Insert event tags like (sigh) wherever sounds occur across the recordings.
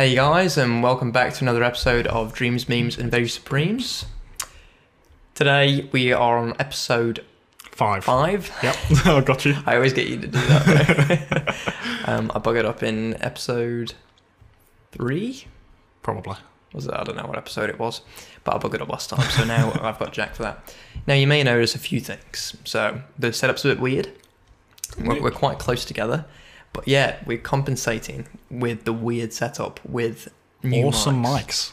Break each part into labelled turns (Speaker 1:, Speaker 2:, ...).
Speaker 1: Hey guys, and welcome back to another episode of Dreams, Memes, and Very Supremes. Today we are on episode
Speaker 2: Five.
Speaker 1: five.
Speaker 2: Yep. I got you.
Speaker 1: I always get you to do that. (laughs) Um, I buggered up in episode three.
Speaker 2: Probably.
Speaker 1: Was it? I don't know what episode it was, but I buggered up last time, so now (laughs) I've got Jack for that. Now you may notice a few things. So the setup's a bit weird. We're, we're quite close together, but yeah, we're compensating with the weird setup with new
Speaker 2: awesome
Speaker 1: mics.
Speaker 2: mics.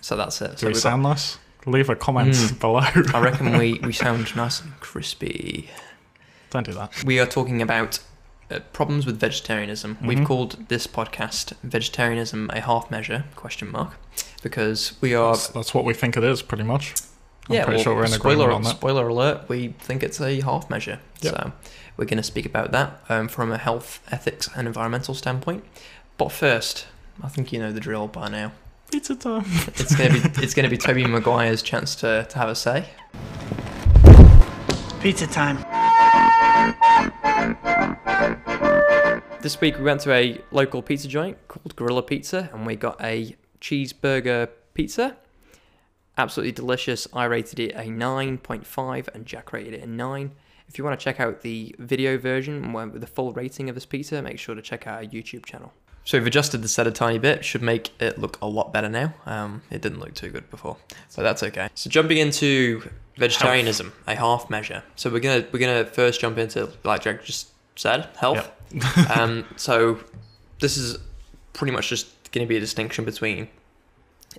Speaker 1: So that's it.
Speaker 2: Do
Speaker 1: So
Speaker 2: we
Speaker 1: we've got-
Speaker 2: sound nice? Leave a comment
Speaker 1: Mm.
Speaker 2: below. (laughs)
Speaker 1: I reckon we, we (laughs) sound nice and crispy.
Speaker 2: Don't do that.
Speaker 1: We are talking about uh, problems with vegetarianism. We've
Speaker 2: Mhm.
Speaker 1: called this podcast "Vegetarianism a Half Measure?" question mark because we are.
Speaker 2: That's, that's what we think it is, pretty much. I'm
Speaker 1: yeah,
Speaker 2: pretty
Speaker 1: well,
Speaker 2: sure we're in
Speaker 1: spoiler,
Speaker 2: agreement on that.
Speaker 1: spoiler alert. We think it's a half measure.
Speaker 2: Yep.
Speaker 1: So we're going to speak about that um, from a health, ethics, and environmental standpoint. But first, I think you know the drill by now.
Speaker 2: Pizza time. (laughs)
Speaker 1: It's gonna be it's gonna be Tobey Maguire's chance to, to have a say.
Speaker 3: Pizza time.
Speaker 1: This week we went to a local pizza joint called Gorilla Pizza and we got a cheeseburger pizza. Absolutely delicious. I rated it a 9.5 and Jack rated it a 9. If you want to check out the video version with the full rating of this pizza, make sure to check out our YouTube channel. So we've adjusted the set a tiny bit, should make it look a lot better now. Um, it didn't look too good before, so that's okay. So jumping into vegetarianism, a half measure. So we're gonna we're gonna first jump into like Jack just said, health. (laughs) um, so this is pretty much just going to be a distinction between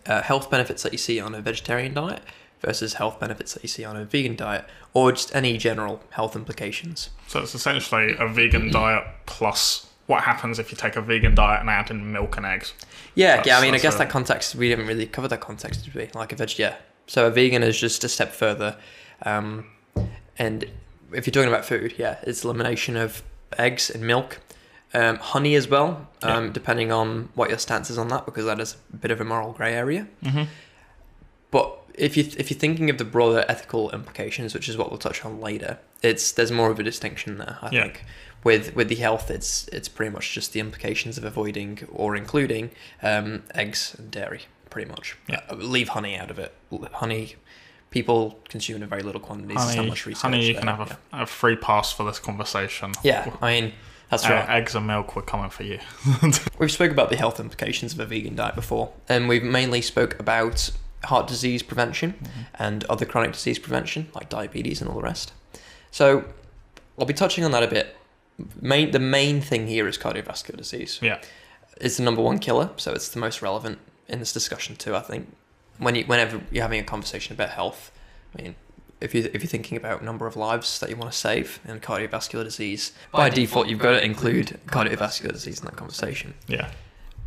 Speaker 1: uh, health benefits that you see on a vegetarian diet versus health benefits that you see on a vegan diet, or just any general health implications.
Speaker 2: So it's essentially a vegan diet plus what happens if you take a vegan diet and add in milk and eggs.
Speaker 1: Yeah,
Speaker 2: That's-
Speaker 1: yeah. I mean, I guess
Speaker 2: a-
Speaker 1: that context we haven't really covered that context, did we? Like a veg, yeah. So a vegan is just a step further, um, and if you're talking about food, yeah, it's elimination of eggs and milk, um, honey as well, um, depending on what your stance is on that, because that is a bit of a moral grey area.
Speaker 2: Mhm.
Speaker 1: But if you if you're thinking of the broader ethical implications, which is what we'll touch on later, it's there's more of a distinction there. I
Speaker 2: Yeah.
Speaker 1: think with with the health, it's it's pretty much just the implications of avoiding or including um, eggs and dairy, pretty much.
Speaker 2: Yeah.
Speaker 1: Uh, leave honey out of it. Honey, people consume in very little quantities.
Speaker 2: Honey,
Speaker 1: much research.
Speaker 2: honey you
Speaker 1: there,
Speaker 2: can have a, a free pass for this conversation.
Speaker 1: yeah. yeah, I mean that's
Speaker 2: Uh,
Speaker 1: right.
Speaker 2: Eggs and milk were coming for you. (laughs)
Speaker 1: We've spoke about the health implications of a vegan diet before, and we've mainly spoke about heart disease prevention mm-hmm. and other chronic disease prevention, like diabetes and all the rest. So I'll be touching on that a bit. Main, the main thing here is cardiovascular disease.
Speaker 2: Yeah.
Speaker 1: It's the number one killer, so it's the most relevant in this discussion too. I think when you, whenever you're having a conversation about health, I mean, if you if you're thinking about number of lives that you want to save and cardiovascular disease, by default you've got to include cardiovascular disease in that conversation
Speaker 2: Yeah.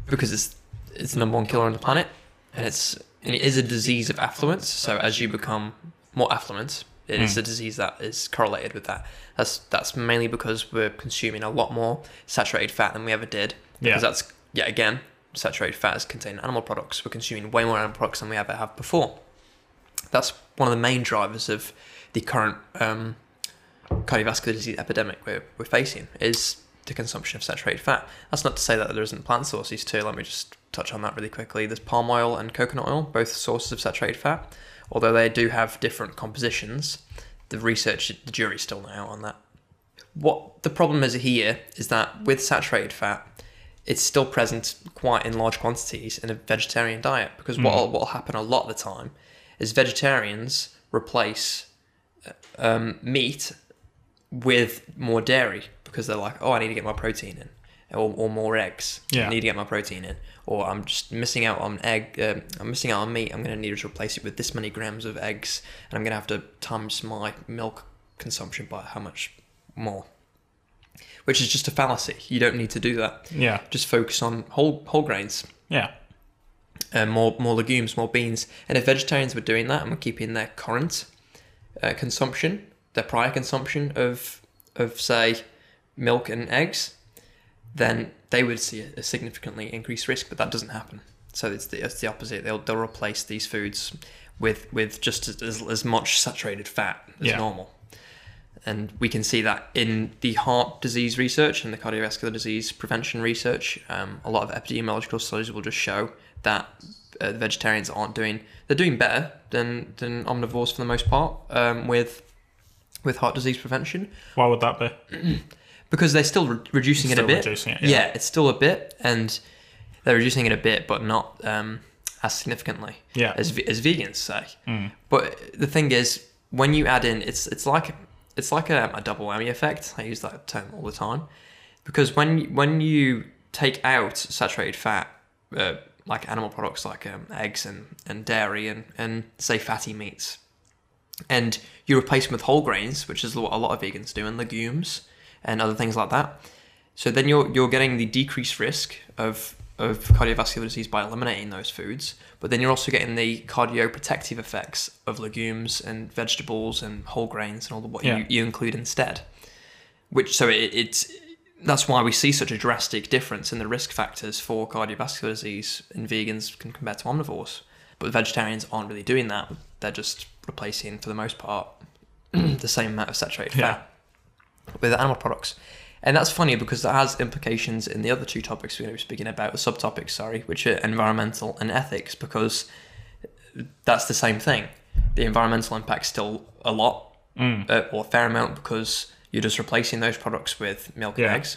Speaker 1: because it's it's the number one killer on the planet, and it's and it is a disease of affluence. So as you become more affluent, it is
Speaker 2: Mm.
Speaker 1: a disease that is correlated with that. That's that's mainly because we're consuming a lot more saturated fat than we ever did.
Speaker 2: Yeah.
Speaker 1: Because that's yet again saturated fat is contained in animal products. We're consuming way more animal products than we ever have before. That's one of the main drivers of the current um, cardiovascular disease epidemic we're, we're facing is the consumption of saturated fat. That's not to say that there isn't plant sources too. Let me just touch on that really quickly. There's palm oil and coconut oil, both sources of saturated fat. Although they do have different compositions, the research, the jury's still out on that. What the problem is here is that with saturated fat, it's still present quite in large quantities in a vegetarian diet because what what will happen a lot of the time is vegetarians replace uh, um, meat with more dairy because they're like, oh, I need to get my protein in, or, or more eggs.
Speaker 2: Yeah.
Speaker 1: I need to get my protein in, or I'm just missing out on egg. Um, I'm missing out on meat. I'm going to need to replace it with this many grams of eggs, and I'm going to have to times my milk consumption by how much more. Which is just a fallacy. You don't need to do that.
Speaker 2: Yeah.
Speaker 1: Just focus on whole whole grains
Speaker 2: Yeah.
Speaker 1: uh, more more legumes, more beans. And if vegetarians were doing that and were keeping their current uh, consumption, their prior consumption of of say milk and eggs, then they would see a, significantly increased risk. But that doesn't happen. So it's the it's the opposite. They'll they'll replace these foods with with just as, as much saturated fat as
Speaker 2: Yeah.
Speaker 1: normal. And we can see that in the heart disease research and the cardiovascular disease prevention research. Um, a lot of epidemiological studies will just show that uh, vegetarians aren't doing they're doing better than than omnivores for the most part um, with with heart disease prevention
Speaker 2: Why would that be? (clears throat)
Speaker 1: because they're still re- reducing it a bit.
Speaker 2: reducing it,
Speaker 1: yeah.
Speaker 2: yeah.
Speaker 1: it's still a bit, and they're reducing it a bit, but not um, as significantly
Speaker 2: Yeah.
Speaker 1: as as vegans say.
Speaker 2: Mm.
Speaker 1: But the thing is, when you add in, it's it's like it's like a, a double whammy effect. I use that term all the time because when when you take out saturated fat, uh, like animal products like um, eggs and, and dairy and, and say fatty meats, and you replace them with whole grains, which is what a lot of vegans do, and legumes and other things like that. So then you're you're getting the decreased risk of of cardiovascular disease by eliminating those foods, but then you're also getting the cardioprotective effects of legumes and vegetables and whole grains and all the what
Speaker 2: Yeah.
Speaker 1: you, you include instead. Which so it, it's that's why we see such a drastic difference in the risk factors for cardiovascular disease in vegans can compared to omnivores. But vegetarians aren't really doing that. They're just replacing, for the most part, (clears throat) the same amount of saturated
Speaker 2: Yeah.
Speaker 1: fat with animal products. And that's funny because that has implications in the other two topics we're going to be speaking about, the subtopics, sorry, which are environmental and ethics, because that's the same thing. The environmental impact's still a lot
Speaker 2: Mm.
Speaker 1: uh, or a fair amount because you're just replacing those products with milk
Speaker 2: Yeah.
Speaker 1: and eggs.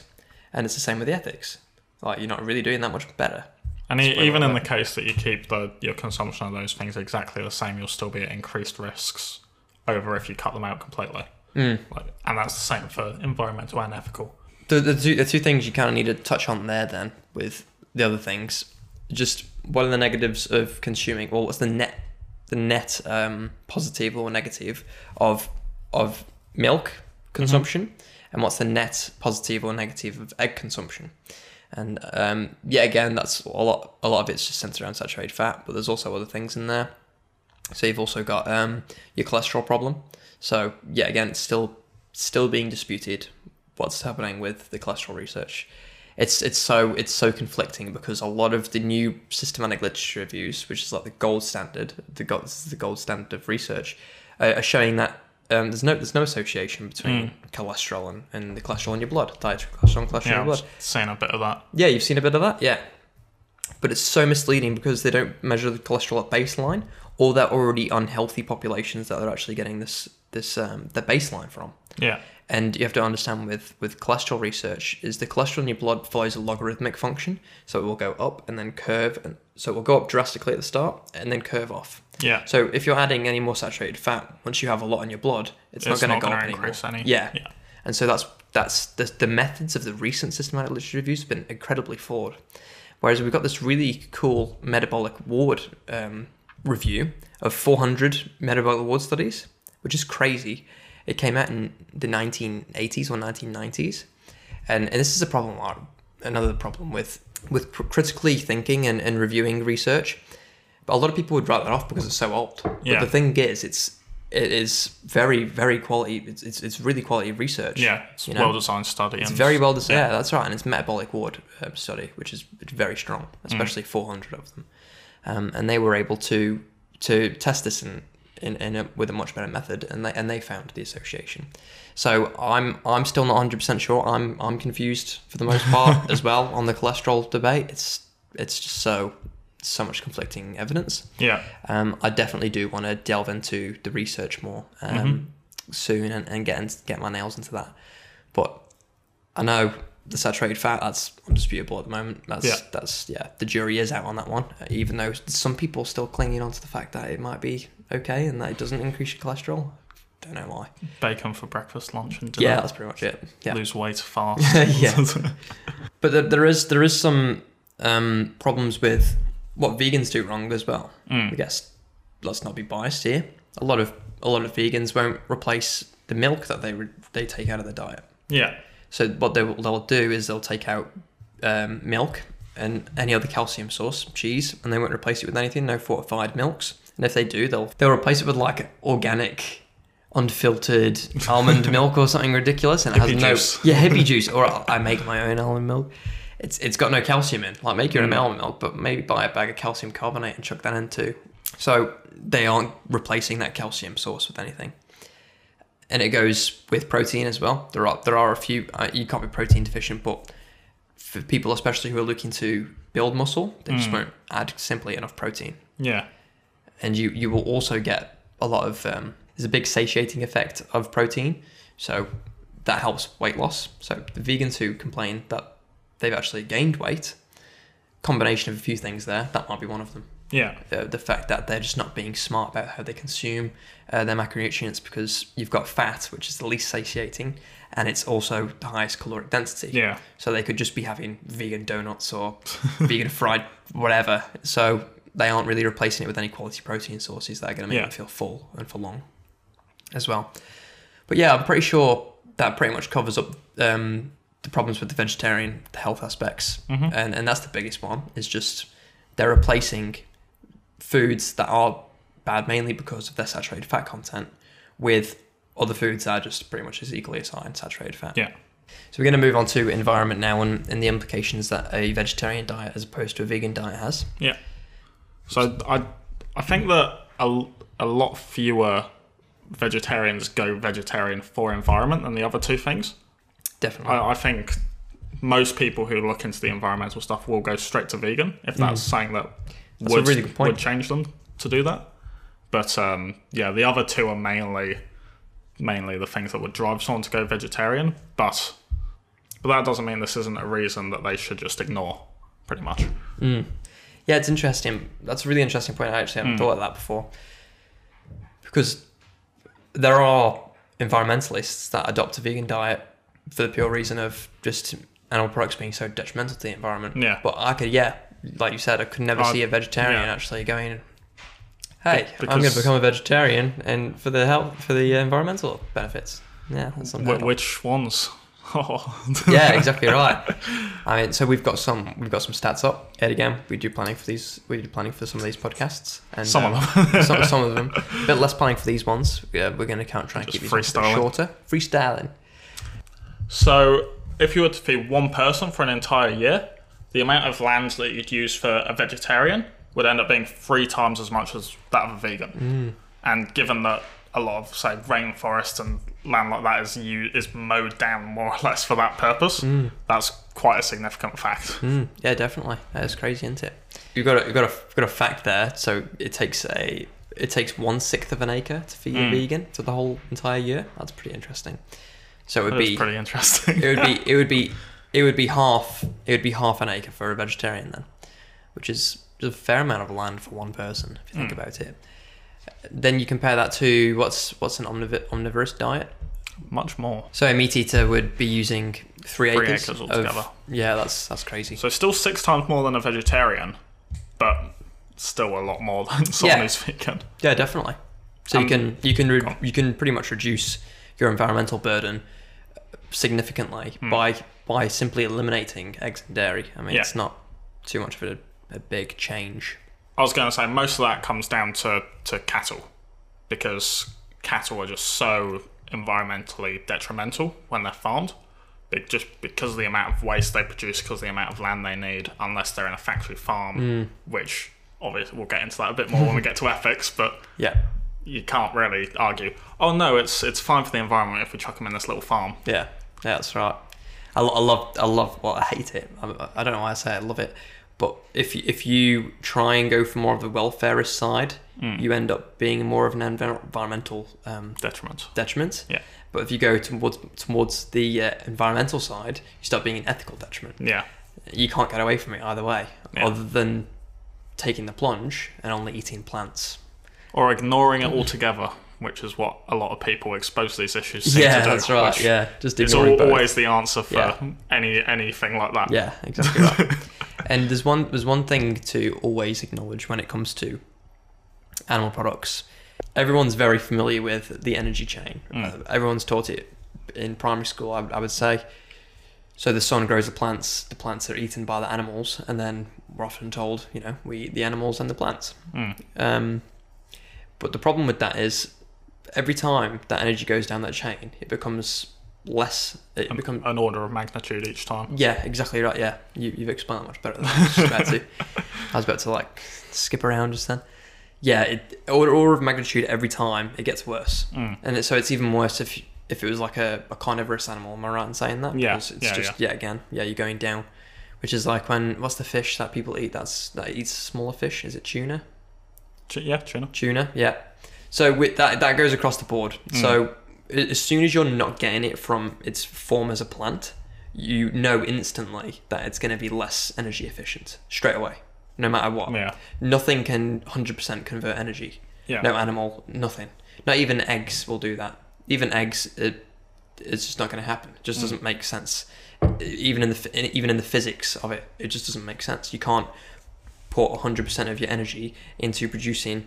Speaker 1: And it's the same with the ethics. Like, you're not really doing that much better.
Speaker 2: And e- even in the case that you keep the your consumption of those things exactly the same, you'll still be at increased risks over if you cut them out completely.
Speaker 1: Mm.
Speaker 2: Like, and that's the same for environmental and ethical.
Speaker 1: The, the, two, the two things you kind of need to touch on there then with the other things just what are the negatives of consuming well what's the net the net um, positive or negative of of milk consumption and what's the net positive or negative of egg consumption and um, yeah again that's a lot a lot of it's just centered around saturated fat but there's also other things in there so you've also got um, your cholesterol problem so yeah again it's still still being disputed what's happening with the cholesterol research. It's it's so it's so conflicting because a lot of the new systematic literature reviews, which is like the gold standard, the gold this is the gold standard of research, uh, are showing that um, there's no there's no association between cholesterol and, and the cholesterol in your blood, dietary cholesterol and cholesterol in your blood.
Speaker 2: seeing a bit of that.
Speaker 1: Yeah, you've seen a bit of that, yeah. But it's so misleading because they don't measure the cholesterol at baseline, or they're already unhealthy populations that they're actually getting this this um, their baseline from.
Speaker 2: Yeah,
Speaker 1: And you have to understand with, with cholesterol research is the cholesterol in your blood follows a logarithmic function. So it will go up and then curve. And so it will go up drastically at the start and then curve off.
Speaker 2: yeah,
Speaker 1: So if you're adding any more saturated fat, once you have a lot in your blood, it's, not going to go up anymore.
Speaker 2: any.
Speaker 1: Yeah.
Speaker 2: Yeah.
Speaker 1: And so that's that's the, the methods of the recent systematic literature reviews have been incredibly flawed. Whereas we've got this really cool metabolic ward um, review of 400 metabolic ward studies, which is crazy. It came out in the 1980s or 1990s, and, and this is a problem. uh, Another problem with with cr- critically thinking and, and reviewing research. But a lot of people would write that off because it's so old.
Speaker 2: Yeah.
Speaker 1: But the thing is, it's it is very very quality. It's it's, it's really quality research.
Speaker 2: yeah. It's
Speaker 1: You know?
Speaker 2: well designed study.
Speaker 1: It's very well designed.
Speaker 2: yeah.
Speaker 1: Yeah. that's right, and it's metabolic ward um, study, which is very strong,
Speaker 2: Mm.
Speaker 1: especially 400 of them, um, and they were able to to test this in in, in a, with a much better method, and they and they found the association. So I'm I'm still not 100 percent sure. I'm I'm confused for the most part (laughs) as well on the cholesterol debate. It's it's just so so much conflicting evidence.
Speaker 2: Yeah,
Speaker 1: Um, I definitely do want to delve into the research more um,
Speaker 2: Mhm.
Speaker 1: soon and, and get in, get my nails into that. But I know the saturated fat that's undisputable at the moment. That's
Speaker 2: Yeah.
Speaker 1: that's yeah. The jury is out on that one, even though some people are still clinging on to the fact that it might be okay and that it doesn't increase your cholesterol. Don't know why.
Speaker 2: bacon for breakfast, lunch, and dinner.
Speaker 1: Yeah, that's pretty much it. Yeah.
Speaker 2: Lose weight (laughs) fast.
Speaker 1: Yeah. (laughs) But there, there is there is some um, problems with what vegans do wrong as well.
Speaker 2: Mm.
Speaker 1: I guess let's not be biased here. A lot of a lot of vegans won't replace the milk that they re- they take out of their diet.
Speaker 2: Yeah,
Speaker 1: So what they will, they'll do is they'll take out um, milk and any other calcium source, cheese, and they won't replace it with anything. No fortified milks. And if they do, they'll they'll replace it with like organic, unfiltered (laughs) almond milk or something ridiculous, and it
Speaker 2: Hippie
Speaker 1: has no
Speaker 2: juice.
Speaker 1: yeah hippie (laughs) juice. Or I make my own almond milk. It's it's got no calcium in. Like make your own
Speaker 2: Mm.
Speaker 1: almond milk, but maybe buy a bag of calcium carbonate and chuck that in too. So they aren't replacing that calcium source with anything. And it goes with protein as well. There are there are a few uh, you can't be protein deficient, but for people especially who are looking to build muscle, they just
Speaker 2: Mm.
Speaker 1: won't add simply enough protein,
Speaker 2: Yeah.
Speaker 1: and you you will also get a lot of um, there's a big satiating effect of protein, so that helps weight loss. So the vegans who complain that they've actually gained weight, combination of a few things there, that might be one of them
Speaker 2: Yeah.
Speaker 1: the, the fact that they're just not being smart about how they consume uh, their macronutrients because you've got fat, which is the least satiating, and it's also the highest caloric density.
Speaker 2: Yeah.
Speaker 1: So they could just be having vegan donuts or (laughs) vegan fried whatever. So they aren't really replacing it with any quality protein sources that are going to make
Speaker 2: Yeah.
Speaker 1: them feel full and for long as well. But yeah, I'm pretty sure that pretty much covers up um, the problems with the vegetarian the health aspects,
Speaker 2: Mhm.
Speaker 1: and and that's the biggest one. Is just they're replacing foods that are bad mainly because of their saturated fat content with other foods that are just pretty much as equally as high in saturated fat.
Speaker 2: Yeah.
Speaker 1: So we're going to move on to environment now and, and the implications that a vegetarian diet as opposed to a vegan diet has. Yeah.
Speaker 2: So I I think that a, a lot fewer vegetarians go vegetarian for environment than the other two things.
Speaker 1: Definitely.
Speaker 2: I, I think most people who look into the environmental stuff will go straight to vegan if that's something that
Speaker 1: Mm. That's a
Speaker 2: would,
Speaker 1: really good point.
Speaker 2: would change them to do that. But um, yeah, the other two are mainly mainly the things that would drive someone to go vegetarian. But but that doesn't mean this isn't a reason that they should just ignore. Pretty much.
Speaker 1: Mm. Yeah, it's interesting. That's a really interesting point. I actually haven't
Speaker 2: Mm.
Speaker 1: thought of that before. Because there are environmentalists that adopt a vegan diet for the pure reason of just animal products being so detrimental to the environment.
Speaker 2: Yeah.
Speaker 1: But I could, yeah, like you said, I could never see a vegetarian
Speaker 2: yeah.
Speaker 1: actually going, "Hey,
Speaker 2: Be-
Speaker 1: I'm going to become a vegetarian and for the health, for the environmental benefits." Yeah, that's something.
Speaker 2: which ones? (laughs) Oh.
Speaker 1: yeah, (laughs) exactly right. I mean, so we've got some we've got some stats up. Ed again, we do planning for these. We do planning for some of these podcasts, and
Speaker 2: Some
Speaker 1: um,
Speaker 2: of them. (laughs)
Speaker 1: some, some of them. A bit less planning for these ones. Yeah, we're going to count try and keep these ones a bit shorter. Freestyling.
Speaker 2: So, if you were to feed one person for an entire year, the amount of land that you'd use for a vegetarian would end up being three times as much as that of a vegan. And given that a lot of, say, rainforest and land like that is u- is mowed down more or less for that purpose, that's quite a significant fact.
Speaker 1: Mm, yeah, definitely. That is crazy, isn't it? You've got a, you've got a, you've got a fact there. So it takes a it takes one sixth of an acre to feed a
Speaker 2: Mm.
Speaker 1: vegan for the whole entire year. That's pretty interesting. So it would
Speaker 2: That
Speaker 1: be
Speaker 2: pretty interesting.
Speaker 1: it would be it would be it would be half it would be half an acre for a vegetarian then, which is a fair amount of land for one person if you think
Speaker 2: Mm.
Speaker 1: about it. Then you compare that to what's what's an omniv- omnivorous diet.
Speaker 2: Much more.
Speaker 1: So a meat eater would be using three,
Speaker 2: Three
Speaker 1: acres,
Speaker 2: acres
Speaker 1: of
Speaker 2: altogether.
Speaker 1: yeah, that's that's crazy.
Speaker 2: So, still six times more than a vegetarian, but still a lot more than someone (laughs)
Speaker 1: Yeah.
Speaker 2: who's vegan.
Speaker 1: Yeah, definitely. So you
Speaker 2: Um,
Speaker 1: can you can re- you can pretty much reduce your environmental burden significantly
Speaker 2: Hmm.
Speaker 1: by by simply eliminating eggs and dairy. I mean,
Speaker 2: Yeah.
Speaker 1: it's not too much of a, a big change.
Speaker 2: I was going to say most of that comes down to, to cattle because cattle are just so environmentally detrimental when they're farmed. Be- Just because of the amount of waste they produce, because of the amount of land they need, unless they're in a factory farm,
Speaker 1: Mm.
Speaker 2: which obviously we'll get into that a bit more when we get to (laughs) ethics, but
Speaker 1: Yeah,
Speaker 2: you can't really argue. Oh no, it's it's fine for the environment if we chuck them in this little farm.
Speaker 1: yeah, yeah. That's right. I, I love I love well I hate it. I, I don't know why I say I love it, but if you, if you try and go for more of the welfarist side,
Speaker 2: Mm.
Speaker 1: you end up being more of an envir- environmental um,
Speaker 2: Detriment.
Speaker 1: detriment.
Speaker 2: Yeah.
Speaker 1: But if you go towards towards the uh, environmental side, you start being an ethical detriment.
Speaker 2: Yeah.
Speaker 1: You can't get away from it either way,
Speaker 2: Yeah.
Speaker 1: other than taking the plunge and only eating plants.
Speaker 2: Or ignoring it altogether, which is what a lot of people exposed to these issues seem
Speaker 1: yeah,
Speaker 2: to do.
Speaker 1: that's right. Yeah, just
Speaker 2: It's
Speaker 1: ignoring
Speaker 2: al-
Speaker 1: both.
Speaker 2: always the answer for
Speaker 1: Yeah.
Speaker 2: any anything like that.
Speaker 1: Yeah, exactly right. (laughs) and there's one there's one thing to always acknowledge when it comes to animal products. Everyone's very familiar with the energy chain.
Speaker 2: Mm.
Speaker 1: Uh, everyone's taught it in primary school, I, I would say. So the sun grows the plants, the plants are eaten by the animals, and then we're often told, you know, we eat the animals and the plants.
Speaker 2: Mm.
Speaker 1: Um, but the problem with that is every time that energy goes down that chain, it becomes less. It
Speaker 2: An,
Speaker 1: becomes
Speaker 2: an order of magnitude each time.
Speaker 1: yeah, exactly right. Yeah, you, you've explained that much better than I was about to. (laughs) I was about to like skip around just then. yeah, it, order, order of magnitude every time it gets worse,
Speaker 2: Mm.
Speaker 1: and it, so it's even worse if if it was like a, a carnivorous animal. Am I right in saying that?
Speaker 2: Yeah,
Speaker 1: Because it's
Speaker 2: yeah,
Speaker 1: just yeah. again, yeah, you're going down, which is like when what's the fish that people eat? That's that eats smaller fish. Is it tuna?
Speaker 2: Yeah, tuna.
Speaker 1: Tuna, yeah. So with that, that goes across the board.
Speaker 2: Mm.
Speaker 1: So as soon as you're not getting it from its form as a plant, you know instantly that it's going to be less energy efficient straight away, no matter what.
Speaker 2: Yeah,
Speaker 1: Nothing can 100% convert energy.
Speaker 2: yeah,
Speaker 1: No animal, nothing. Not even eggs will do that. Even eggs, it, it's just not going to happen. It just
Speaker 2: Mm.
Speaker 1: doesn't make sense. Even in the even in the physics of it, it just doesn't make sense. You can't put 100% of your energy into producing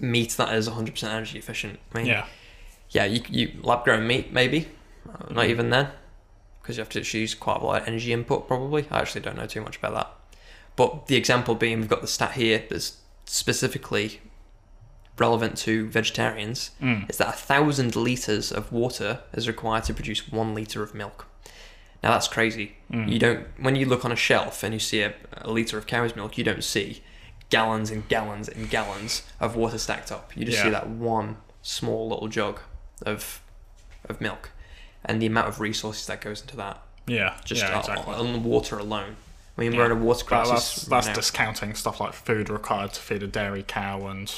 Speaker 1: meat that is 100% energy efficient. I mean,
Speaker 2: yeah,
Speaker 1: yeah, you, you lab grown meat maybe, uh, not even then, because you have to use quite a lot of energy input probably. I actually don't know too much about that. But the example being, we've got the stat here that's specifically relevant to vegetarians
Speaker 2: mm.
Speaker 1: is that a thousand liters of water is required to produce one liter of milk. Now that's crazy.
Speaker 2: Mm.
Speaker 1: You don't when you look on a shelf and you see a, a liter of cow's milk, you don't see gallons and gallons and gallons of water stacked up. You just see that one small little jug of of milk, and the amount of resources that goes into that
Speaker 2: yeah,
Speaker 1: just
Speaker 2: yeah,
Speaker 1: on-
Speaker 2: exactly.
Speaker 1: on the water alone. I mean,
Speaker 2: Yeah.
Speaker 1: we're in a water
Speaker 2: But
Speaker 1: crisis.
Speaker 2: that's
Speaker 1: right
Speaker 2: that's
Speaker 1: now.
Speaker 2: discounting stuff like food required to feed a dairy cow and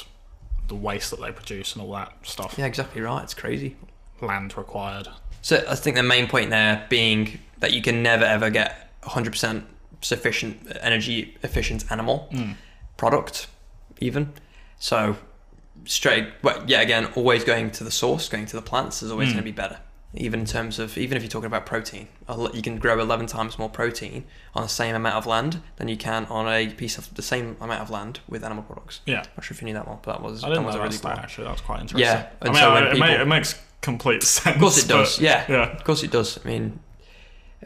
Speaker 2: the waste that they produce and all that stuff.
Speaker 1: yeah, exactly right. It's crazy.
Speaker 2: Land required.
Speaker 1: So I think the main point there being that you can never ever get 100% sufficient energy efficient animal
Speaker 2: Mm.
Speaker 1: product, even. So straight, well, yet again, always going to the source, going to the plants is always
Speaker 2: Mm.
Speaker 1: going to be better. Even in terms of, even if you're talking about protein, you can grow 11 times more protein on the same amount of land than you can on a piece of the same amount of land with animal products.
Speaker 2: Yeah.
Speaker 1: I'm Not sure if you knew that one, but that was,
Speaker 2: I didn't
Speaker 1: that was a really good
Speaker 2: actually. That's quite interesting.
Speaker 1: Yeah,
Speaker 2: I
Speaker 1: and
Speaker 2: mean,
Speaker 1: so
Speaker 2: I-
Speaker 1: when
Speaker 2: it,
Speaker 1: people-
Speaker 2: it makes complete sense.
Speaker 1: Of course it does. Yeah.
Speaker 2: Yeah.
Speaker 1: Of course it does. I mean,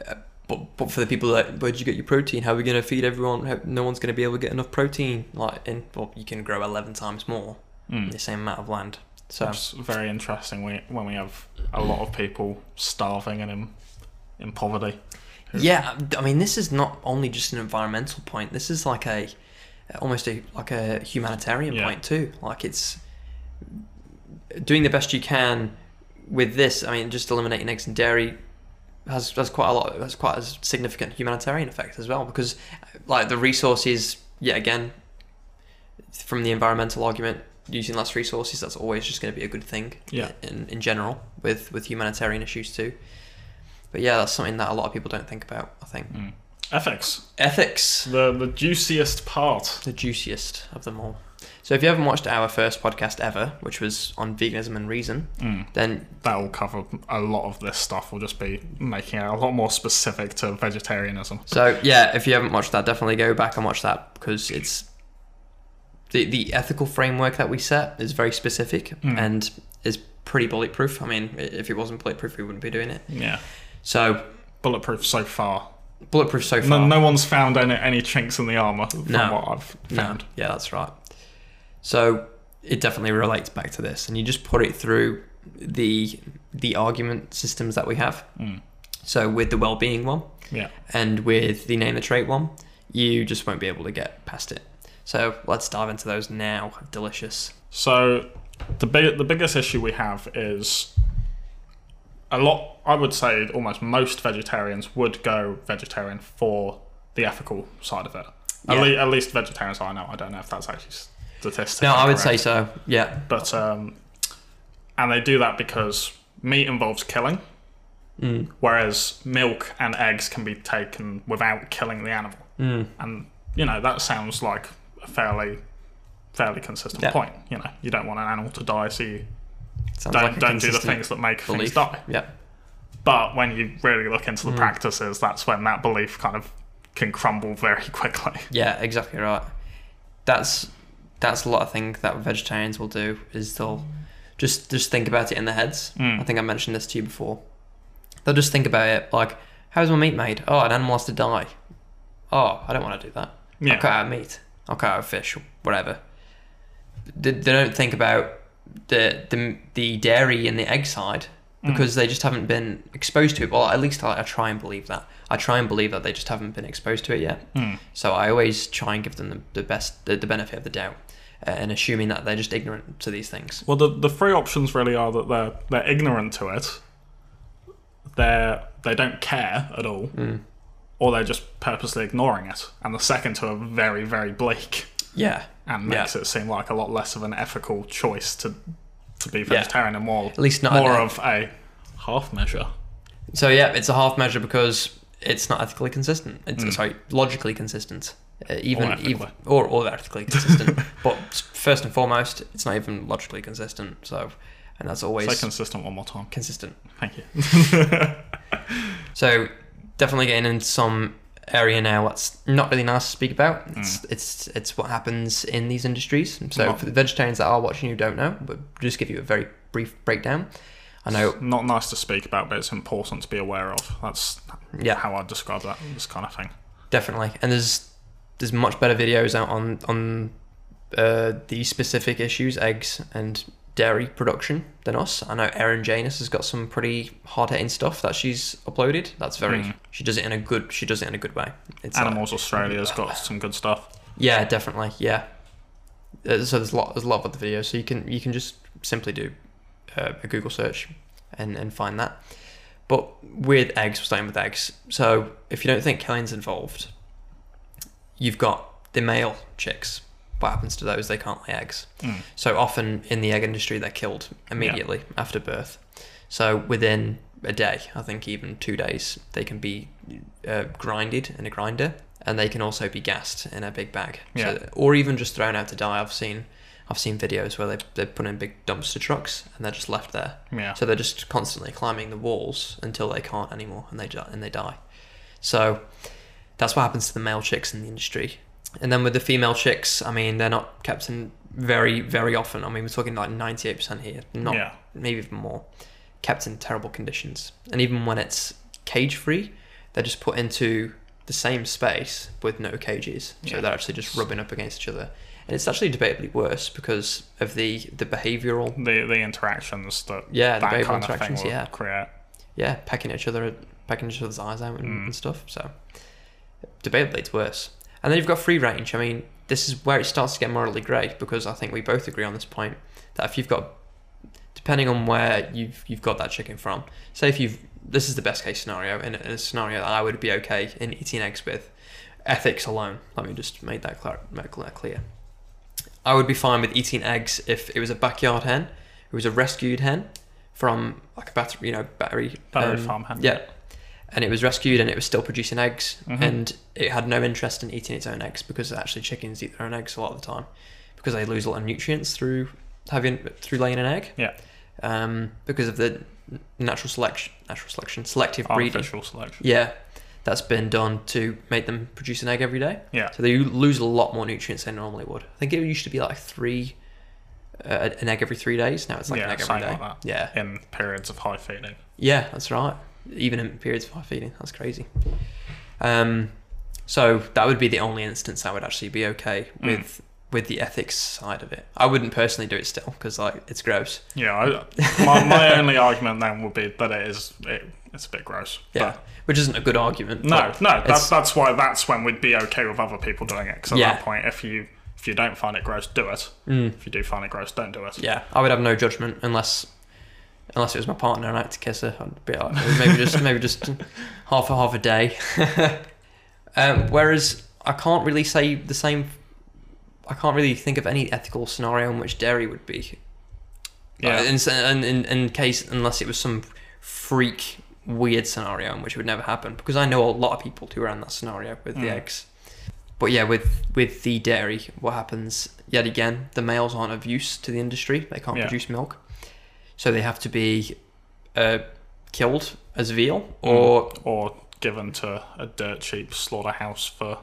Speaker 1: uh, but but for the people that where'd you get your protein? How are we going to feed everyone? How, no one's going to be able to get enough protein. Like in well, you can grow eleven times more in
Speaker 2: Mm.
Speaker 1: the same amount of land. So
Speaker 2: It's very interesting when, when we have a lot of people starving and in, in poverty.
Speaker 1: yeah, I mean, this is not only just an environmental point. This is like a almost a like a humanitarian
Speaker 2: Yeah.
Speaker 1: point too. Like it's doing the best you can with this. I mean, just eliminating eggs and dairy has has quite a lot. Has quite a significant humanitarian effect as well because, like, the resources. Yet again, from the environmental argument, using less resources that's always just going to be a good thing.
Speaker 2: Yeah.
Speaker 1: In in general, with with humanitarian issues too. But yeah, that's something that a lot of people don't think about. I think
Speaker 2: Mm. Ethics,
Speaker 1: ethics,
Speaker 2: the the juiciest part.
Speaker 1: the juiciest of them all. So if you haven't watched our first podcast ever, which was on veganism and reason,
Speaker 2: Mm.
Speaker 1: then
Speaker 2: That will cover a lot of this stuff. We'll just be making it a lot more specific to vegetarianism.
Speaker 1: So yeah, if you haven't watched that, definitely go back and watch that because it's the the ethical framework that we set is very specific
Speaker 2: Mm.
Speaker 1: and is pretty bulletproof. I mean, if it wasn't bulletproof, we wouldn't be doing it.
Speaker 2: Yeah,
Speaker 1: So
Speaker 2: bulletproof so far.
Speaker 1: bulletproof so far.
Speaker 2: no one's found any, any chinks in the armor from
Speaker 1: No.
Speaker 2: what I've
Speaker 1: No.
Speaker 2: found.
Speaker 1: Yeah, that's right. So it definitely relates back to this, and you just put it through the the argument systems that we have.
Speaker 2: Mm.
Speaker 1: So with the well-being one,
Speaker 2: Yeah.
Speaker 1: and with the name the trait one, you just won't be able to get past it. So let's dive into those now. Delicious.
Speaker 2: So the big, the biggest issue we have is a lot. I would say almost most vegetarians would go vegetarian for the ethical side of it. At,
Speaker 1: Yeah.
Speaker 2: le- at least vegetarians I know. I don't know if that's actually statistically.
Speaker 1: No, I would say so. Yeah.
Speaker 2: But um, and they do that because meat involves killing,
Speaker 1: Mm.
Speaker 2: whereas milk and eggs can be taken without killing the animal.
Speaker 1: Mm.
Speaker 2: And you know that sounds like a fairly fairly consistent
Speaker 1: Yeah.
Speaker 2: point. You know, you don't want an animal to die, so you
Speaker 1: Sounds
Speaker 2: don't
Speaker 1: like
Speaker 2: don't do the things that make things die.
Speaker 1: Yeah.
Speaker 2: But when you really look into the
Speaker 1: Mm.
Speaker 2: practices, that's when that belief kind of can crumble very (laughs) quickly.
Speaker 1: Yeah, exactly right. That's that's a lot of things that vegetarians will do is they'll just just think about it in their heads.
Speaker 2: Mm.
Speaker 1: I think I mentioned this to you before. They'll just think about it like, how's my meat made? Oh, an animal has to die. Oh, I don't want to do that.
Speaker 2: Yeah.
Speaker 1: I'll cut out meat. I'll cut out fish or whatever. They, they don't think about the, the the dairy and the egg side
Speaker 2: Mm.
Speaker 1: because they just haven't been exposed to it. Well, at least I, I try and believe that. I try and believe that they just haven't been exposed to it yet.
Speaker 2: Mm.
Speaker 1: So I always try and give them the, the best, the, the benefit of the doubt. uh, and assuming that they're just ignorant to these things.
Speaker 2: Well, the the three options really are that they're they're ignorant to it, they're they don't care at all, or they're just purposely ignoring it. And the second two are very very bleak
Speaker 1: Yeah,
Speaker 2: and
Speaker 1: Yeah.
Speaker 2: makes it seem like a lot less of an ethical choice to to be vegetarian and more
Speaker 1: at least not
Speaker 2: more of a half measure.
Speaker 1: So yeah, it's a half measure because it's not ethically consistent. It's
Speaker 2: Mm.
Speaker 1: sorry, logically consistent. Uh, even
Speaker 2: Or ethically.
Speaker 1: or, or ethically consistent. (laughs) but first and foremost, it's not even logically consistent. So, and that's always
Speaker 2: Say consistent one more time.
Speaker 1: consistent.
Speaker 2: Thank you. (laughs)
Speaker 1: So definitely getting into some area now that's not really nice to speak about. It's it's it's what happens in these industries. So
Speaker 2: Not-
Speaker 1: for the vegetarians that are watching who don't know, but just give you a very brief breakdown. I know
Speaker 2: Not nice to speak about, but it's important to be aware of. That's
Speaker 1: Yeah.
Speaker 2: how I describe that this kind of thing.
Speaker 1: definitely, and there's there's much better videos out on on uh, these specific issues, eggs and dairy production than us. I know Erin Janus has got some pretty hard hitting stuff that she's uploaded. That's very
Speaker 2: Mm.
Speaker 1: she does it in a good she does it in a good way. It's like-
Speaker 2: Animals Australia's got (laughs) some good stuff.
Speaker 1: Yeah, definitely. Yeah. Uh, So there's a lot. There's a lot of other videos. So you can you can just simply do uh, a Google search and and find that. But with eggs, we're starting with eggs. So if you don't think killing's involved, you've got the male chicks. What happens to those? They can't lay eggs.
Speaker 2: Mm.
Speaker 1: So often in the egg industry, they're killed immediately after birth. So within a day, I think even two days, they can be uh, grinded in a grinder, and they can also be gassed in a big bag,
Speaker 2: Yeah.
Speaker 1: so, or even just thrown out to die. I've seen, I've seen videos where they they put in big dumpster trucks and they're just left there.
Speaker 2: Yeah.
Speaker 1: So they're just constantly climbing the walls until they can't anymore, and they and they die. So that's what happens to the male chicks in the industry. And then with the female chicks, I mean, they're not kept in very, very often. I mean, we're talking like ninety-eight percent here, not
Speaker 2: yeah.
Speaker 1: maybe even more, kept in terrible conditions. And even when it's cage-free, they're just put into the same space with no cages, so
Speaker 2: Yeah.
Speaker 1: they're actually just rubbing up against each other. And it's actually debatably worse because of the the behavioural,
Speaker 2: The the interactions that
Speaker 1: yeah, the behavioural interactions, yeah,
Speaker 2: create.
Speaker 1: yeah, pecking each other, pecking each other's eyes out and,
Speaker 2: Mm.
Speaker 1: and stuff. So debatably, it's worse. And then you've got free range. I mean, this is where it starts to get morally grey because I think we both agree on this point that if you've got, depending on where you've you've got that chicken from, say if you've this is the best case scenario in a, in a scenario that I would be okay in eating eggs with, ethics alone. Let me just make that clear. Make that clear. I would be fine with eating eggs if it was a backyard hen, it was a rescued hen from like a battery, you know, battery
Speaker 2: Battery
Speaker 1: um,
Speaker 2: farm hen.
Speaker 1: Yeah, and it was rescued and it was still producing eggs,
Speaker 2: Mhm.
Speaker 1: and it had no interest in eating its own eggs because actually chickens eat their own eggs a lot of the time because they lose a lot of nutrients through having through laying an egg.
Speaker 2: Yeah.
Speaker 1: Um, because of the natural selection, natural selection, selective breeding.
Speaker 2: Artificial selection.
Speaker 1: Yeah, that's been done to make them produce an egg every day.
Speaker 2: Yeah.
Speaker 1: So they lose a lot more nutrients than they normally would. I think it used to be like three, uh, an egg every three days. Now it's like
Speaker 2: Yeah,
Speaker 1: an egg every day.
Speaker 2: like.
Speaker 1: Yeah,
Speaker 2: In periods of high feeding.
Speaker 1: yeah, that's right. Even in periods of high feeding, that's crazy. Um, so that would be the only instance I would actually be okay
Speaker 2: Mm.
Speaker 1: with with the ethics side of it. I wouldn't personally do it still because like it's gross.
Speaker 2: Yeah, I, my, my (laughs) only argument then would be that it is it, it's a bit gross.
Speaker 1: Yeah, which isn't a good argument.
Speaker 2: No, no, that's that's why that's when we'd be okay with other people doing it. Because at
Speaker 1: Yeah.
Speaker 2: that point, if you if you don't find it gross, do it.
Speaker 1: Mm.
Speaker 2: If you do find it gross, don't do it.
Speaker 1: Yeah, I would have no judgment unless unless it was my partner and I had to kiss her. I'd be like, maybe just maybe just half a half a day. (laughs) um, whereas I can't really say the same. I can't really think of any ethical scenario in which dairy would be.
Speaker 2: Yeah.
Speaker 1: Uh, in, in, in, case unless it was some freak weird scenario in which it would never happen because I know a lot of people who are in that scenario with the
Speaker 2: Mm.
Speaker 1: eggs. But yeah, with with the dairy, what happens yet again? The males aren't of use to the industry; they can't
Speaker 2: Yeah.
Speaker 1: produce milk, so they have to be uh, killed as veal,
Speaker 2: Mm.
Speaker 1: or
Speaker 2: or given to a dirt cheap slaughterhouse for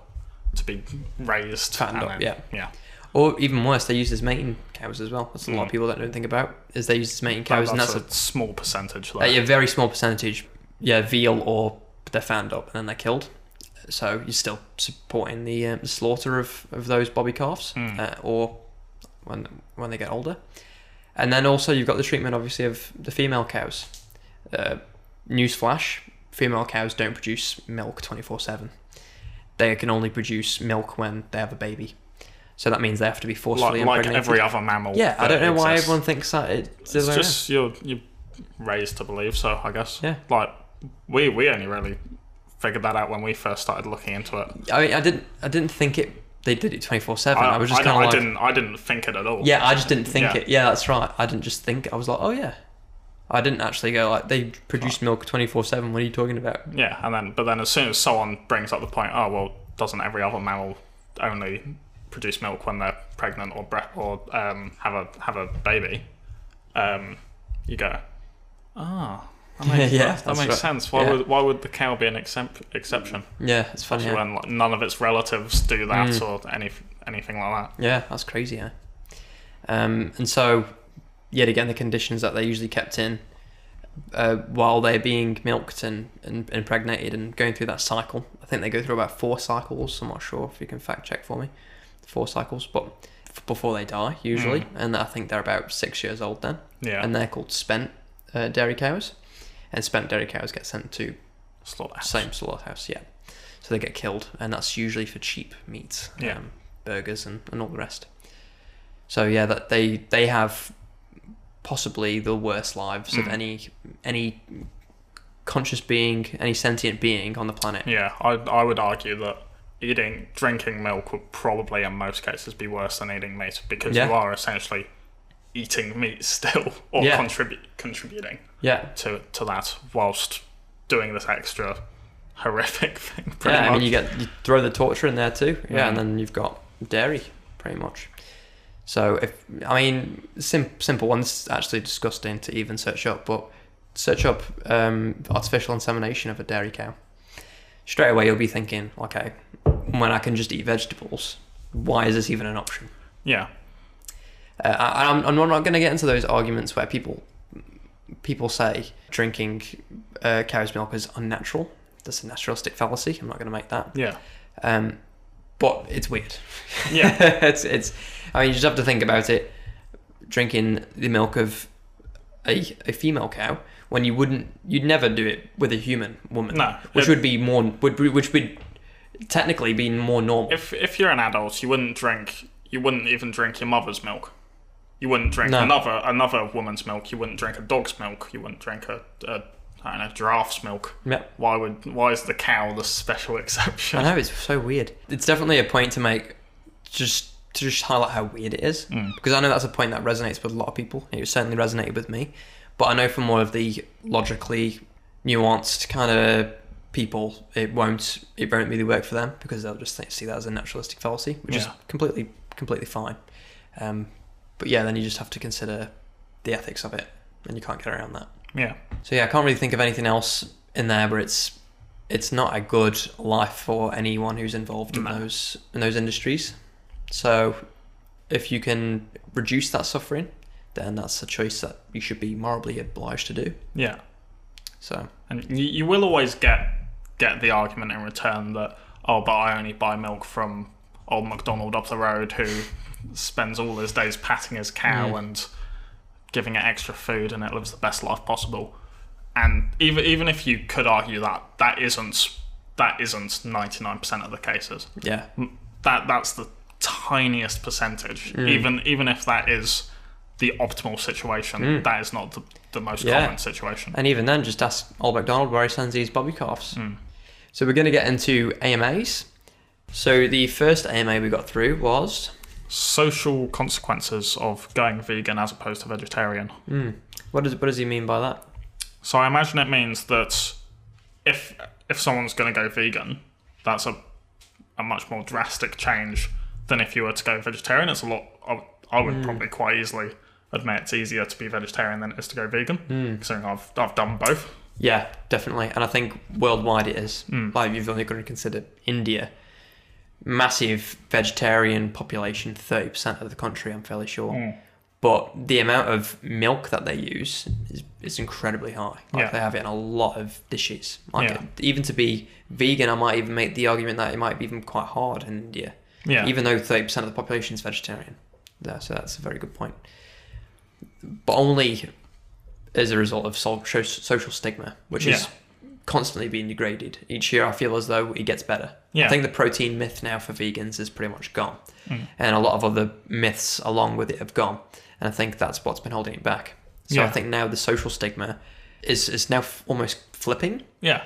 Speaker 2: to be raised.
Speaker 1: Fattened up, yeah.
Speaker 2: yeah.
Speaker 1: or even worse, they use as mating cows as well. That's a lot of
Speaker 2: Mm.
Speaker 1: people that don't think about is they use as mating
Speaker 2: That-
Speaker 1: cows, and
Speaker 2: that's,
Speaker 1: that's
Speaker 2: a, small percentage.
Speaker 1: a,
Speaker 2: Like,
Speaker 1: a very small percentage. Yeah, veal or they're fanned up and then they're killed. So you're still supporting the, uh, the slaughter of, of those bobby calves,
Speaker 2: Mm.
Speaker 1: uh, or when when they get older. And then also you've got the treatment, obviously, of the female cows. Uh, newsflash: female cows don't produce milk twenty four seven. They can only produce milk when they have a baby. So that means they have to be
Speaker 2: like,
Speaker 1: forcefully
Speaker 2: like
Speaker 1: impregnated.
Speaker 2: every other mammal.
Speaker 1: yeah, I don't know why everyone thinks that it's,
Speaker 2: It's just you're you're raised to believe so, I guess.
Speaker 1: Yeah.
Speaker 2: Like we we only really figured that out when we first started looking into it.
Speaker 1: I mean, I didn't, I didn't think it. They did it twenty four seven. I was just kind of
Speaker 2: I
Speaker 1: like,
Speaker 2: didn't I didn't think it at all.
Speaker 1: yeah, I just didn't think
Speaker 2: Yeah.
Speaker 1: it. Yeah, that's right. I didn't just think. it. I was like, oh yeah. I didn't actually go like they produce milk twenty four seven. What are you talking about?
Speaker 2: Yeah, and then but then as soon as someone brings up the point, oh well, doesn't every other mammal only produce milk when they're pregnant or bre- or um, have a have a baby? Um, you go, ah, that makes, (laughs)
Speaker 1: Yeah,
Speaker 2: that, that makes
Speaker 1: right.
Speaker 2: sense. Why
Speaker 1: Yeah.
Speaker 2: would why would the cow be an exempt, exception?
Speaker 1: Yeah, it's funny. Yeah.
Speaker 2: When like, none of its relatives do that
Speaker 1: Mm.
Speaker 2: or any anything like that.
Speaker 1: Yeah, that's crazy. Yeah. Um, and so, yet again, the conditions that they're usually kept in uh, while they're being milked and, and impregnated and going through that cycle. I think they go through about four cycles. I'm not sure if you can fact check for me. Four cycles, but f- before they die, usually. And I think they're about six years old then.
Speaker 2: Yeah,
Speaker 1: And they're called spent uh, dairy cows. And spent dairy cows get sent to
Speaker 2: slaughterhouse.
Speaker 1: same slaughterhouse, yeah. So they get killed, and that's usually for cheap meat,
Speaker 2: Yeah.
Speaker 1: um, burgers, and, and all the rest. So yeah, that they they have possibly the worst lives of
Speaker 2: Mm.
Speaker 1: any any conscious being, any sentient being on the planet.
Speaker 2: Yeah, I I would argue that eating drinking milk would probably in most cases be worse than eating meat because
Speaker 1: Yeah.
Speaker 2: you are essentially eating meat still or
Speaker 1: Yeah.
Speaker 2: contribute contributing
Speaker 1: Yeah,
Speaker 2: to to that whilst doing this extra horrific (laughs) thing. Pretty
Speaker 1: yeah. I
Speaker 2: much.
Speaker 1: mean, you get you throw the torture in there too. Yeah, and
Speaker 2: Mm.
Speaker 1: then you've got dairy, pretty much. So if I mean, sim- simple ones actually disgusting to even search up, but search up um, artificial insemination of a dairy cow. Straight away, you'll be thinking, okay, when I can just eat vegetables, why is this even an option?
Speaker 2: yeah,
Speaker 1: Uh, I, I'm, I'm not going to get into those arguments where people people say drinking uh, cow's milk is unnatural. That's a naturalistic fallacy. I'm not going to make that.
Speaker 2: yeah,
Speaker 1: Um, but it's weird.
Speaker 2: yeah, (laughs)
Speaker 1: it's it's. I mean, you just have to think about it. Drinking the milk of a a female cow when you wouldn't, you'd never do it with a human woman.
Speaker 2: No,
Speaker 1: which
Speaker 2: it-
Speaker 1: would be more would be- which would technically be more normal.
Speaker 2: If if you're an adult, you wouldn't drink. You wouldn't even drink your mother's milk. You wouldn't drink
Speaker 1: No.
Speaker 2: another another woman's milk. You wouldn't drink a dog's milk. You wouldn't drink a, a I don't know giraffe's milk.
Speaker 1: yeah.
Speaker 2: Why would why is the cow the special (laughs) exception?
Speaker 1: I know it's so weird. It's definitely a point to make, just to just highlight how weird it is,
Speaker 2: Mm.
Speaker 1: because I know that's a point that resonates with a lot of people. It certainly resonated with me, but I know for more of the logically nuanced kind of people, it won't it won't really work for them because they'll just think, see that as a naturalistic fallacy, which is completely completely fine. Um, but yeah, then you just have to consider the ethics of it, and you can't get around that.
Speaker 2: Yeah,
Speaker 1: So yeah, I can't really think of anything else in there where it's it's not a good life for anyone who's involved in
Speaker 2: No.
Speaker 1: those in those industries. So if you can reduce that suffering, then that's a choice that you should be morally obliged to do.
Speaker 2: yeah.
Speaker 1: So
Speaker 2: And you, you will always get get the argument in return that oh, but I only buy milk from old MacDonald up the road who spends all his days patting his cow
Speaker 1: Mm.
Speaker 2: and giving it extra food and it lives the best life possible. And even even if you could argue that that isn't that isn't ninety nine percent of the cases.
Speaker 1: yeah,
Speaker 2: That that's the tiniest percentage.
Speaker 1: Mm.
Speaker 2: Even even if that is the optimal situation,
Speaker 1: Mm.
Speaker 2: that is not the, the most
Speaker 1: Yeah.
Speaker 2: common situation.
Speaker 1: and even then, just ask Old MacDonald where he sends these bobby calves.
Speaker 2: Mm.
Speaker 1: So we're going to get into AMAs. So the first AMA we got through was
Speaker 2: social consequences of going vegan as opposed to vegetarian.
Speaker 1: mm, what does what does he mean by that?
Speaker 2: So I imagine it means that if if someone's going to go vegan, that's a a much more drastic change than if you were to go vegetarian. It's a lot. I, I would probably quite easily admit it's easier to be vegetarian than it is to go vegan, considering I've I've done both.
Speaker 1: Yeah, definitely. And I think worldwide it is.
Speaker 2: Mm.
Speaker 1: Like you've only got to consider India. Massive vegetarian population, 30% of the country, I'm fairly sure.
Speaker 2: Mm.
Speaker 1: But the amount of milk that they use is, is incredibly high. Like
Speaker 2: Yeah.
Speaker 1: they have it in a lot of dishes. Like
Speaker 2: Yeah.
Speaker 1: even to be vegan, I might even make the argument that it might be even quite hard in India.
Speaker 2: Yeah,
Speaker 1: Even though 30% of the population is vegetarian. Yeah, so that's a very good point. But only as a result of so- so- social stigma, which is. Constantly being degraded. Each year, I feel as though it gets better.
Speaker 2: Yeah.
Speaker 1: I think the protein myth now for vegans is pretty much gone,
Speaker 2: Mm.
Speaker 1: and a lot of other myths along with it have gone. And I think that's what's been holding it back. So I think now the social stigma is is now f- almost flipping.
Speaker 2: Yeah.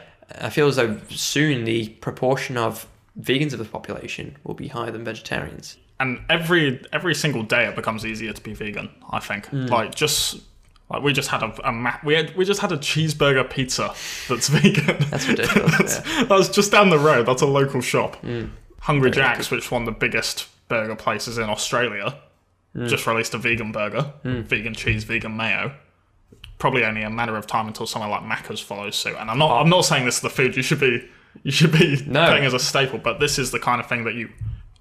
Speaker 1: I feel as though soon the proportion of vegans of the population will be higher than vegetarians.
Speaker 2: and every every single day it becomes easier to be vegan. I think like just like we just had a, a ma- we had we just had a cheeseburger pizza that's (laughs) vegan.
Speaker 1: That's ridiculous. (laughs)
Speaker 2: That's- that was just down the road. That's a local shop.
Speaker 1: Mm.
Speaker 2: Hungry
Speaker 1: Very
Speaker 2: Jack's, which one of the biggest burger places in Australia,
Speaker 1: Mm.
Speaker 2: just released a vegan burger, vegan cheese, vegan mayo. Probably only a matter of time until somewhere like Macca's follows suit. And I'm not I'm not saying this is the food you should be you should be
Speaker 1: No.
Speaker 2: putting as a staple, but this is the kind of thing that you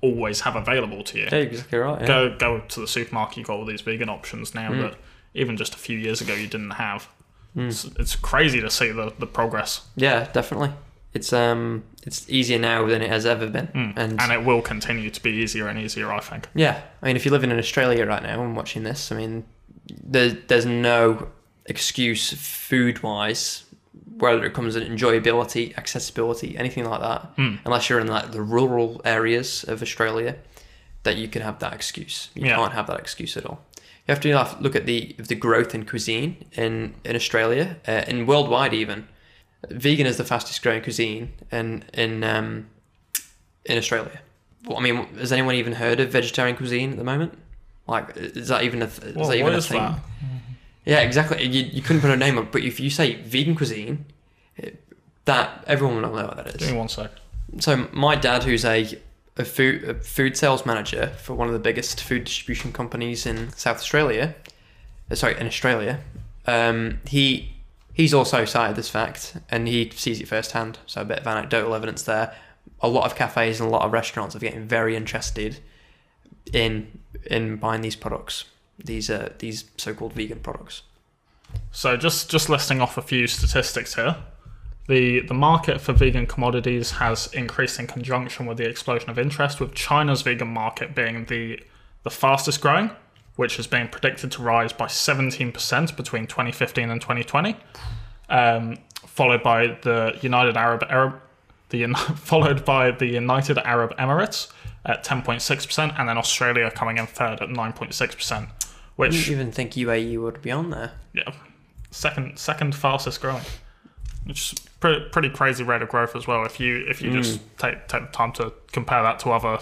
Speaker 2: always have available to you
Speaker 1: Yeah, exactly right. Yeah.
Speaker 2: go go to the supermarket. You've got all these vegan options now
Speaker 1: Mm.
Speaker 2: that even just a few years ago you didn't have. It's, it's crazy to see the, the progress,
Speaker 1: Yeah, definitely. It's um, it's easier now than it has ever been, and,
Speaker 2: Mm. and it will continue to be easier and easier. I think.
Speaker 1: yeah, I mean, if you're living in Australia right now and watching this, I mean, there's there's no excuse food wise, whether it comes in enjoyability, accessibility, anything like that,
Speaker 2: Mm.
Speaker 1: unless you're in like the rural areas of Australia, that you can have that excuse. You
Speaker 2: Yeah.
Speaker 1: can't have that excuse at all. You have to look at the the growth in cuisine in in Australia uh, and worldwide even. Vegan is the fastest growing cuisine in in um, in Australia. Well, I mean, has anyone even heard of vegetarian cuisine at the moment? Like, is that even a th- is that even
Speaker 2: what
Speaker 1: a
Speaker 2: is
Speaker 1: thing?
Speaker 2: that?
Speaker 1: Yeah, exactly. You, you couldn't put a name on, but if you say vegan cuisine, it, that everyone will know what that is.
Speaker 2: Give me one sec.
Speaker 1: So my dad, who's a a food a food sales manager for one of the biggest food distribution companies in South Australia, uh, sorry, in Australia, um, he he's also cited this fact and he sees it firsthand. So a bit of anecdotal evidence there. A lot of cafes and a lot of restaurants are getting very interested in in buying these products, these uh, these so-called vegan products.
Speaker 2: So just just listing off a few statistics here. The the market for vegan commodities has increased in conjunction with the explosion of interest, with China's vegan market being the the fastest growing, which has been predicted to rise by 17% between 2015 and 2020. Um, followed by the United Arab Arab the (laughs) followed by the United Arab Emirates at 10.6% and then Australia coming in third at 9.6%,
Speaker 1: I
Speaker 2: which
Speaker 1: didn't even think UAE would be on there.
Speaker 2: yeah, second second fastest growing, which pretty, pretty crazy rate of growth as well. If you if you just take take the time to compare that to other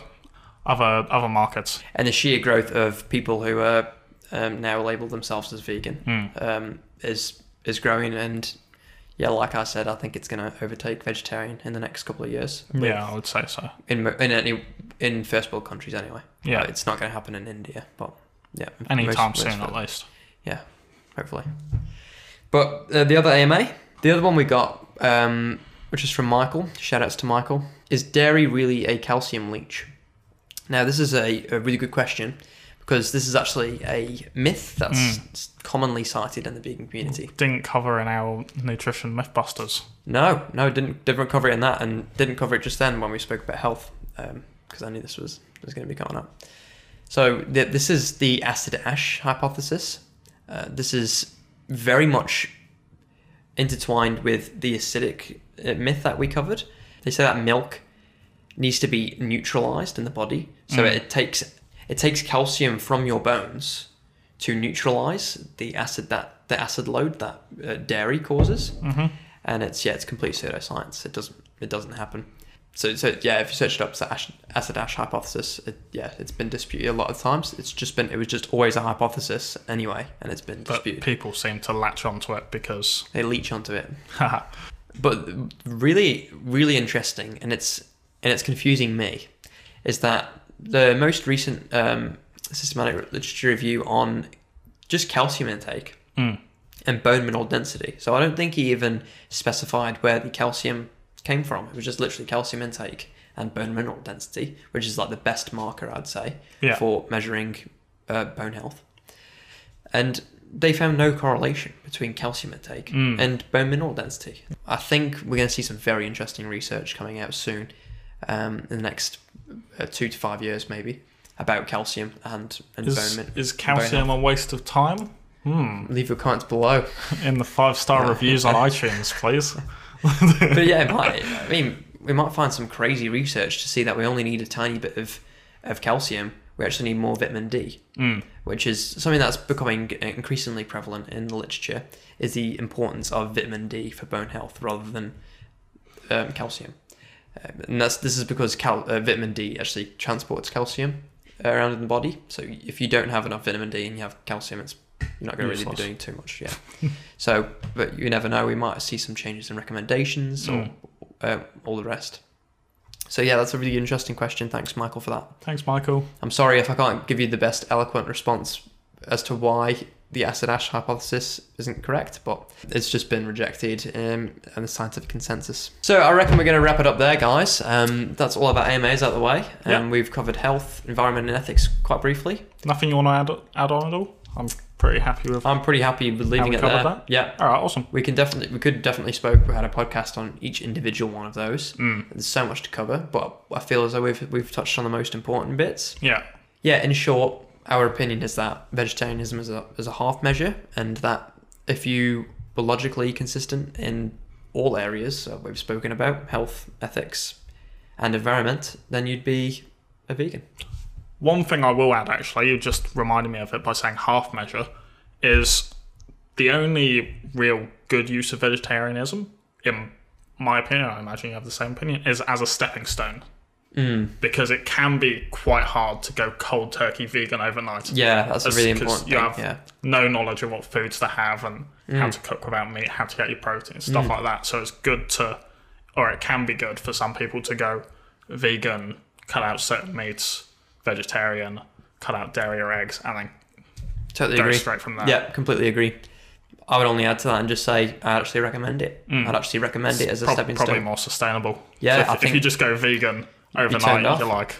Speaker 2: other other markets,
Speaker 1: and the sheer growth of people who are um, now label themselves as vegan
Speaker 2: Hmm.
Speaker 1: um, is is growing and yeah like I said I think it's going to overtake vegetarian in the next couple of years
Speaker 2: yeah, I would say so.
Speaker 1: in in any in first world countries anyway
Speaker 2: Yeah.
Speaker 1: It's not going to happen in India but yeah
Speaker 2: Anytime soon, at least.
Speaker 1: yeah hopefully but uh, the other AMA the other one we got um, which is from Michael shout outs to Michael is dairy really a calcium leach now this is a, a really good question because this is actually a myth that's s- commonly cited in the vegan community.
Speaker 2: Didn't cover in our nutrition mythbusters.
Speaker 1: No, no, didn't didn't cover it in that, and didn't cover it just then when we spoke about health, because I knew this was was going to be coming up. So th- this is the acid ash hypothesis. Uh, this is very much intertwined with the acidic uh, myth that we covered. They say that milk needs to be neutralized in the body, so
Speaker 2: Mm.
Speaker 1: it takes it takes calcium from your bones to neutralize the acid that the acid load that uh, dairy causes
Speaker 2: hmm
Speaker 1: and it's yeah, it's complete pseudoscience. It doesn't it doesn't happen. So so yeah, if you search it up, it's the ash, acid ash hypothesis. It, yeah, it's been disputed a lot of times. It's just been it was just always a hypothesis anyway, and it's been
Speaker 2: But
Speaker 1: disputed.
Speaker 2: people seem to latch onto it because,
Speaker 1: they leech onto it, (laughs) but really really interesting, and it's and it's confusing me, is that the most recent um, systematic literature review on just calcium intake
Speaker 2: Mm.
Speaker 1: and bone mineral density. So I don't think he even specified where the calcium came from. It was just literally calcium intake and bone mineral density, which is like the best marker I'd say
Speaker 2: Yeah.
Speaker 1: for measuring uh, bone health. And they found no correlation between calcium intake
Speaker 2: Mm.
Speaker 1: and bone mineral density. I think we're going to see some very interesting research coming out soon, um, in the next uh, two to five years maybe, about calcium and and
Speaker 2: is,
Speaker 1: bone. Min-
Speaker 2: is calcium a waste of time? Hmm.
Speaker 1: Leave your comments below.
Speaker 2: In the five star reviews on (laughs) iTunes, please. (laughs)
Speaker 1: but yeah, it might. I mean, we might find some crazy research to see that we only need a tiny bit of, of calcium. We actually need more vitamin D,
Speaker 2: Mm.
Speaker 1: which is something that's becoming increasingly prevalent in the literature. Is the importance of vitamin D for bone health rather than um, calcium, um, and that's this is because cal- uh, vitamin D actually transports calcium around in the body. So if you don't have enough vitamin D and you have calcium, it's you're not going to really be doing too much. Yeah. (laughs) so, but you never know. We might see some changes in recommendations or
Speaker 2: Mm.
Speaker 1: uh, all the rest. So yeah, that's a really interesting question. Thanks, Michael, for that.
Speaker 2: Thanks, Michael.
Speaker 1: I'm sorry if I can't give you the best eloquent response as to why the acid ash hypothesis isn't correct, but it's just been rejected um, and the scientific consensus. So I reckon we're going to wrap it up there, guys. Um, that's all about AMAs out of the way. Um,
Speaker 2: Yeah.
Speaker 1: We've covered health, environment, and ethics quite briefly.
Speaker 2: Nothing you want to add, add on at all? I'm pretty happy with.
Speaker 1: I'm pretty happy with leaving it there.
Speaker 2: that?
Speaker 1: Yeah.
Speaker 2: All right, awesome.
Speaker 1: We can definitely, we could definitely spoke. We had a podcast on each individual one of those.
Speaker 2: Mm.
Speaker 1: There's so much to cover, but I feel as though we've we've touched on the most important bits.
Speaker 2: Yeah.
Speaker 1: Yeah, in short, our opinion is that vegetarianism is a is a half measure, and that if you were logically consistent in all areas that we've spoken about health, ethics, and environment, then you'd be a vegan.
Speaker 2: One thing I will add, actually, you just reminded me of it by saying half measure, is the only real good use of vegetarianism, in my opinion, I imagine you have the same opinion, is as a stepping stone.
Speaker 1: Mm.
Speaker 2: Because it can be quite hard to go cold turkey vegan overnight.
Speaker 1: Yeah, that's a really important
Speaker 2: you
Speaker 1: thing.
Speaker 2: have-
Speaker 1: Yeah,
Speaker 2: No knowledge of what foods to have and how
Speaker 1: Mm.
Speaker 2: to cook without meat, how to get your protein, stuff like that. So it's good to, or it can be good for some people to go vegan, cut out certain meats, vegetarian, cut out dairy or eggs, and then
Speaker 1: totally
Speaker 2: go
Speaker 1: agree.
Speaker 2: straight from there.
Speaker 1: Yeah, completely agree. I would only add to that and just say I actually recommend it.
Speaker 2: Mm.
Speaker 1: I'd actually recommend it as a
Speaker 2: Prob-
Speaker 1: stepping
Speaker 2: probably
Speaker 1: stone.
Speaker 2: Probably more sustainable.
Speaker 1: Yeah,
Speaker 2: So if,
Speaker 1: I
Speaker 2: if you just go vegan overnight,
Speaker 1: off.
Speaker 2: you're like,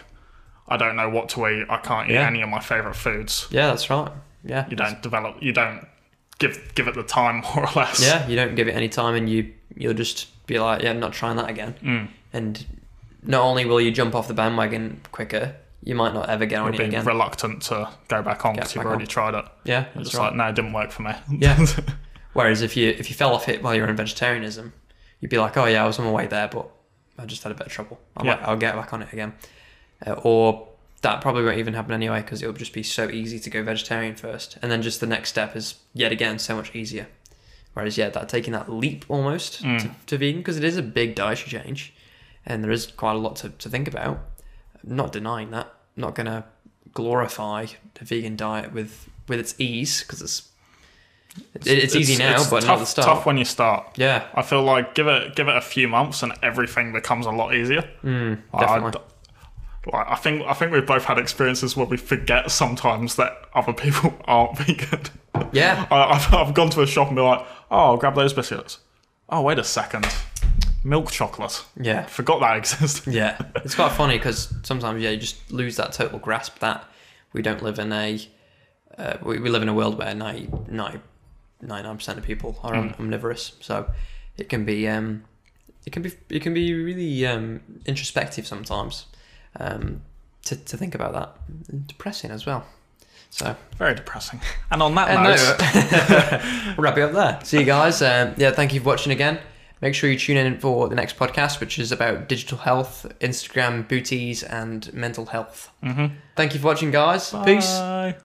Speaker 2: I don't know what to eat. I can't eat
Speaker 1: Yeah.
Speaker 2: any of my favorite foods.
Speaker 1: Yeah, that's right. Yeah,
Speaker 2: You don't develop. You don't give give it the time (laughs) more or less.
Speaker 1: Yeah, you don't give it any time, and you you'll just be like, yeah, I'm not trying that again.
Speaker 2: Mm.
Speaker 1: And not only will you jump off the bandwagon quicker, you might not ever get on
Speaker 2: You'll
Speaker 1: it again.
Speaker 2: reluctant to go back on because you've already
Speaker 1: on.
Speaker 2: tried it.
Speaker 1: yeah,
Speaker 2: You're just
Speaker 1: right.
Speaker 2: like, no, it didn't work for me.
Speaker 1: Yeah. (laughs) Whereas if you if you fell off it while you're in vegetarianism, you'd be like, oh yeah, I was on my way there, but I just had a bit of trouble. I
Speaker 2: Yeah.
Speaker 1: I'll get back on it again. Uh, or that probably won't even happen anyway because it'll just be so easy to go vegetarian first, and then just the next step is yet again so much easier. Whereas yeah, that taking that leap almost
Speaker 2: Mm.
Speaker 1: to, to vegan because it is a big dietary change, and there is quite a lot to, to think about. Not denying that. Not gonna glorify the vegan diet with with its ease because it's it, it's, easy now,
Speaker 2: it's
Speaker 1: but
Speaker 2: tough,
Speaker 1: not the start.
Speaker 2: tough when you start.
Speaker 1: Yeah,
Speaker 2: I feel like give it give it a few months and everything becomes a lot easier.
Speaker 1: mm,
Speaker 2: Like, I
Speaker 1: definitely.
Speaker 2: like I think I think we've both had experiences where we forget sometimes that other people (laughs) aren't vegan.
Speaker 1: yeah,
Speaker 2: I, I've, I've gone to a shop and be like, oh, I'll grab those biscuits. Oh, wait a second, milk chocolate.
Speaker 1: yeah,
Speaker 2: Forgot that (laughs) existed.
Speaker 1: yeah. It's quite funny because sometimes yeah, you just lose that total grasp that we don't live in a uh, we, we live in a world where 90, 99 percent of people are om- omnivorous, so it can be um, it can be it can be really um, introspective sometimes um, to to think about that. Depressing as well. So
Speaker 2: Very depressing. And on that
Speaker 1: And
Speaker 2: note,
Speaker 1: no, (laughs) we'll wrap it up there. See you guys. Um, yeah, thank you for watching again. Make sure you tune in for the next podcast, which is about digital health, Instagram booties, and mental health.
Speaker 2: Mhm.
Speaker 1: Thank you for watching, guys. Peace.
Speaker 2: Bye.